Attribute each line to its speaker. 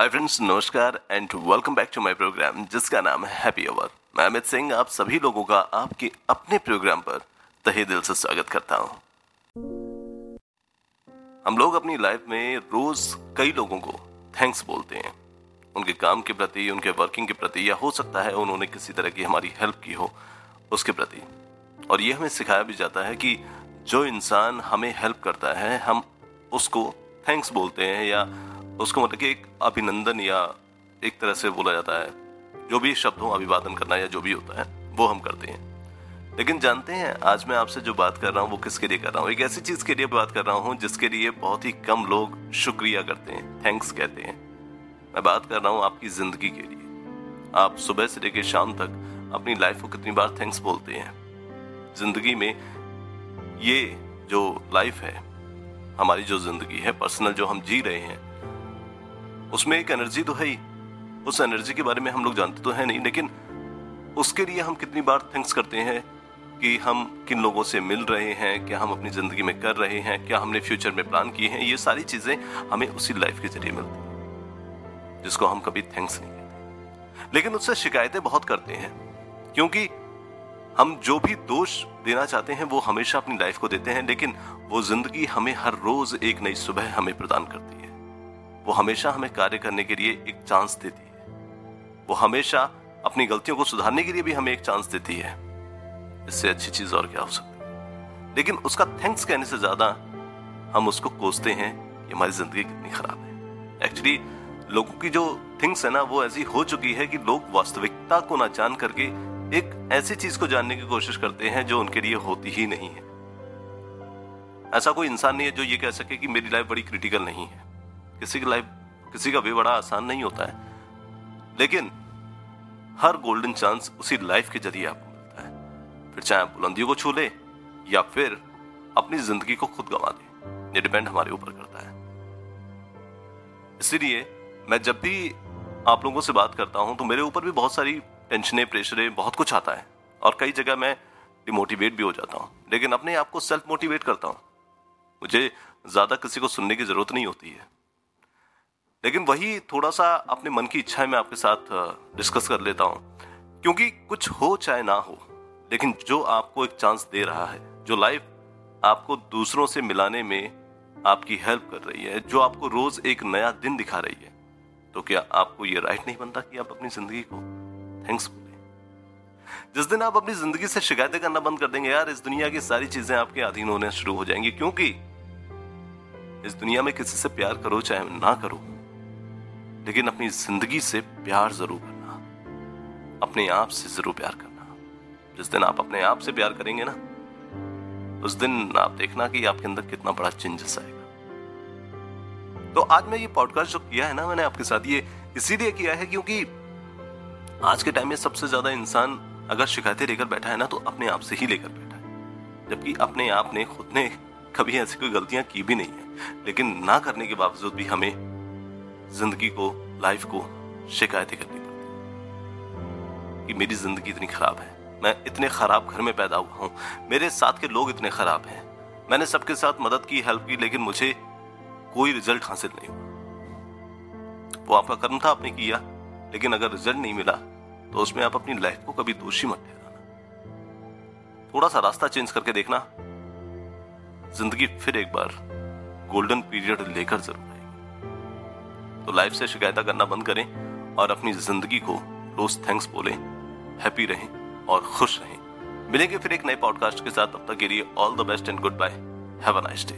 Speaker 1: हाय friends नमस्कार and welcome back to my program जिसका नाम है हैप्पी अवर मैं अमित सिंह, आप सभी लोगों का आपके अपने प्रोग्राम पर तहे दिल से स्वागत करता हूँ। हम लोग अपनी लाइफ में रोज कई लोगों को थैंक्स बोलते हैं। उनके काम के प्रति, उनके वर्किंग के प्रति, या हो सकता है उन्होंने किसी तरह की हमारी हेल्प की हो उसके प्रति। और ये हमें सिखाया भी जाता है कि जो इंसान हमें हेल्प करता है, हम उसको थैंक्स बोलते हैं या उसको मतलब कि एक अभिनंदन या एक तरह से बोला जाता है। जो भी शब्द हो अभिवादन करना या जो भी होता है, वो हम करते हैं। लेकिन जानते हैं, आज मैं आपसे जो बात कर रहा हूँ, वो किसके लिए कर रहा हूँ? एक ऐसी चीज़ के लिए बात कर रहा हूँ, जिसके लिए बहुत ही कम लोग शुक्रिया करते हैं, थैंक्स कहते हैं। मैं बात कर रहा हूँ आपकी ज़िंदगी के लिए। आप सुबह से लेकर शाम तक अपनी लाइफ को कितनी बार थैंक्स बोलते हैं? ज़िंदगी में ये जो लाइफ है हमारी जो ज़िंदगी है पर्सनल जो हम जी रहे हैं, उसमें एक एनर्जी तो है ही। उस एनर्जी के बारे में हम लोग जानते तो है नहीं, लेकिन उसके लिए हम कितनी बार थैंक्स करते हैं कि हम किन लोगों से मिल रहे हैं, क्या हम अपनी ज़िंदगी में कर रहे हैं, क्या हमने फ्यूचर में प्लान किए हैं, ये सारी चीज़ें हमें उसी लाइफ के ज़रिए मिलती हैं, जिसको हम कभी थैंक्स नहीं लेकिन उससे शिकायतें बहुत करते हैं, क्योंकि हम जो भी दोष देना चाहते हैं, वो हमेशा अपनी लाइफ को देते हैं, लेकिन वो ज़िंदगी हमें हर रोज एक नई सुबह हमें प्रदान करती है। वो हमेशा हमें कार्य करने के लिए एक चांस देती है। वो हमेशा अपनी गलतियों को सुधारने के लिए भी हमें एक चांस देती है। इससे अच्छी चीज़ और क्या हो सकती है? लेकिन उसका थैंक्स कहने से ज़्यादा हम उसको कोसते हैं कि हमारी ज़िंदगी कितनी खराब है। एक्चुअली लोगों की जो थिंग्स है ना, वो ऐसी हो चुकी है कि लोग वास्तविकता को ना जान करके एक ऐसी चीज़ को जानने की कोशिश करते हैं जो उनके लिए होती ही नहीं है। ऐसा कोई इंसान नहीं है जो ये कह सके कि मेरी लाइफ बड़ी क्रिटिकल नहीं है। किसी की लाइफ किसी का भी बड़ा आसान नहीं होता है। लेकिन हर गोल्डन चांस उसी लाइफ के ज़रिए आपको मिलता है। फिर चाहे आप बुलंदियों को छू ले, या फिर अपनी ज़िंदगी को खुद गंवा दे, ये डिपेंड हमारे ऊपर करता है। इसीलिए मैं जब भी आप लोगों से बात करता हूँ तो मेरे ऊपर भी बहुत सारी टेंशने, प्रेशरें, बहुत कुछ आता है। और कई जगह मैं डिमोटिवेट भी हो जाता हूँ। लेकिन अपने आप को सेल्फ मोटिवेट करता हूँ। मुझे ज़्यादा किसी को सुनने की ज़रूरत नहीं होती है। लेकिन वही थोड़ा सा अपने मन की इच्छाएँ मैं आपके साथ डिस्कस कर लेता हूँ। क्योंकि कुछ हो चाहे ना हो, लेकिन जो आपको एक चांस दे रहा है, जो लाइफ आपको दूसरों से मिलाने में आपकी हेल्प कर रही है, जो आपको रोज एक नया दिन दिखा रही है तो क्या आपको ये राइट नहीं बनता कि आप अपनी ज़िंदगी को थैंक्स बोले जिस दिन आप अपनी ज़िंदगी से शिकायतें करना बंद कर देंगे यार, इस दुनिया की सारी चीज़ें आपके अधीन होने शुरू हो जाएँगी। क्योंकि इस दुनिया में किसी से प्यार करो, चाहे ना करो। लेकिन अपनी ज़िंदगी से प्यार ज़रूर करना। अपने आप से ज़रूर प्यार करना। जिस दिन आप अपने आप से प्यार करेंगे ना, उस दिन आप देखना कि आपके अंदर कितना बड़ा चेंजेस आएगा। तो आज मैं ये पॉडकास्ट जो किया है ना, मैंने आपके साथ ये इसीलिए किया है क्योंकि आज के टाइम में सबसे ज़्यादा इंसान अगर शिकायतें लेकर बैठा है ना तो अपने आप से ही लेकर बैठा है। जबकि अपने आप ने, खुद ने कभी ऐसी कोई गलतियाँ की भी नहीं है। लेकिन ना करने के बावजूद भी हमें ज़िंदगी को लाइफ को शिकायतें करनी पड़ती कि मेरी ज़िंदगी इतनी खराब है, मैं इतने खराब घर में पैदा हुआ हूँ, मेरे साथ के लोग इतने खराब हैं। मैंने सबके साथ मदद की हेल्प की, लेकिन मुझे कोई रिज़ल्ट हासिल नहीं हुआ। वो आपका कर्म था, आपने किया, लेकिन अगर रिज़ल्ट नहीं मिला तो उसमें आप अपनी लाइफ को कभी दोषी मत ठहराना। थोड़ा सा रास्ता चेंज करके देखना। ज़िंदगी फिर एक बार गोल्डन पीरियड लेकर ज़रूर आएगी। तो लाइफ से शिकायत करना बंद करें और अपनी ज़िंदगी को रोज थैंक्स बोलें। हैप्पी रहें और खुश रहें। मिलेंगे फिर एक नए पॉडकास्ट के साथ। तब तक के लिए all the best and goodbye have a nice day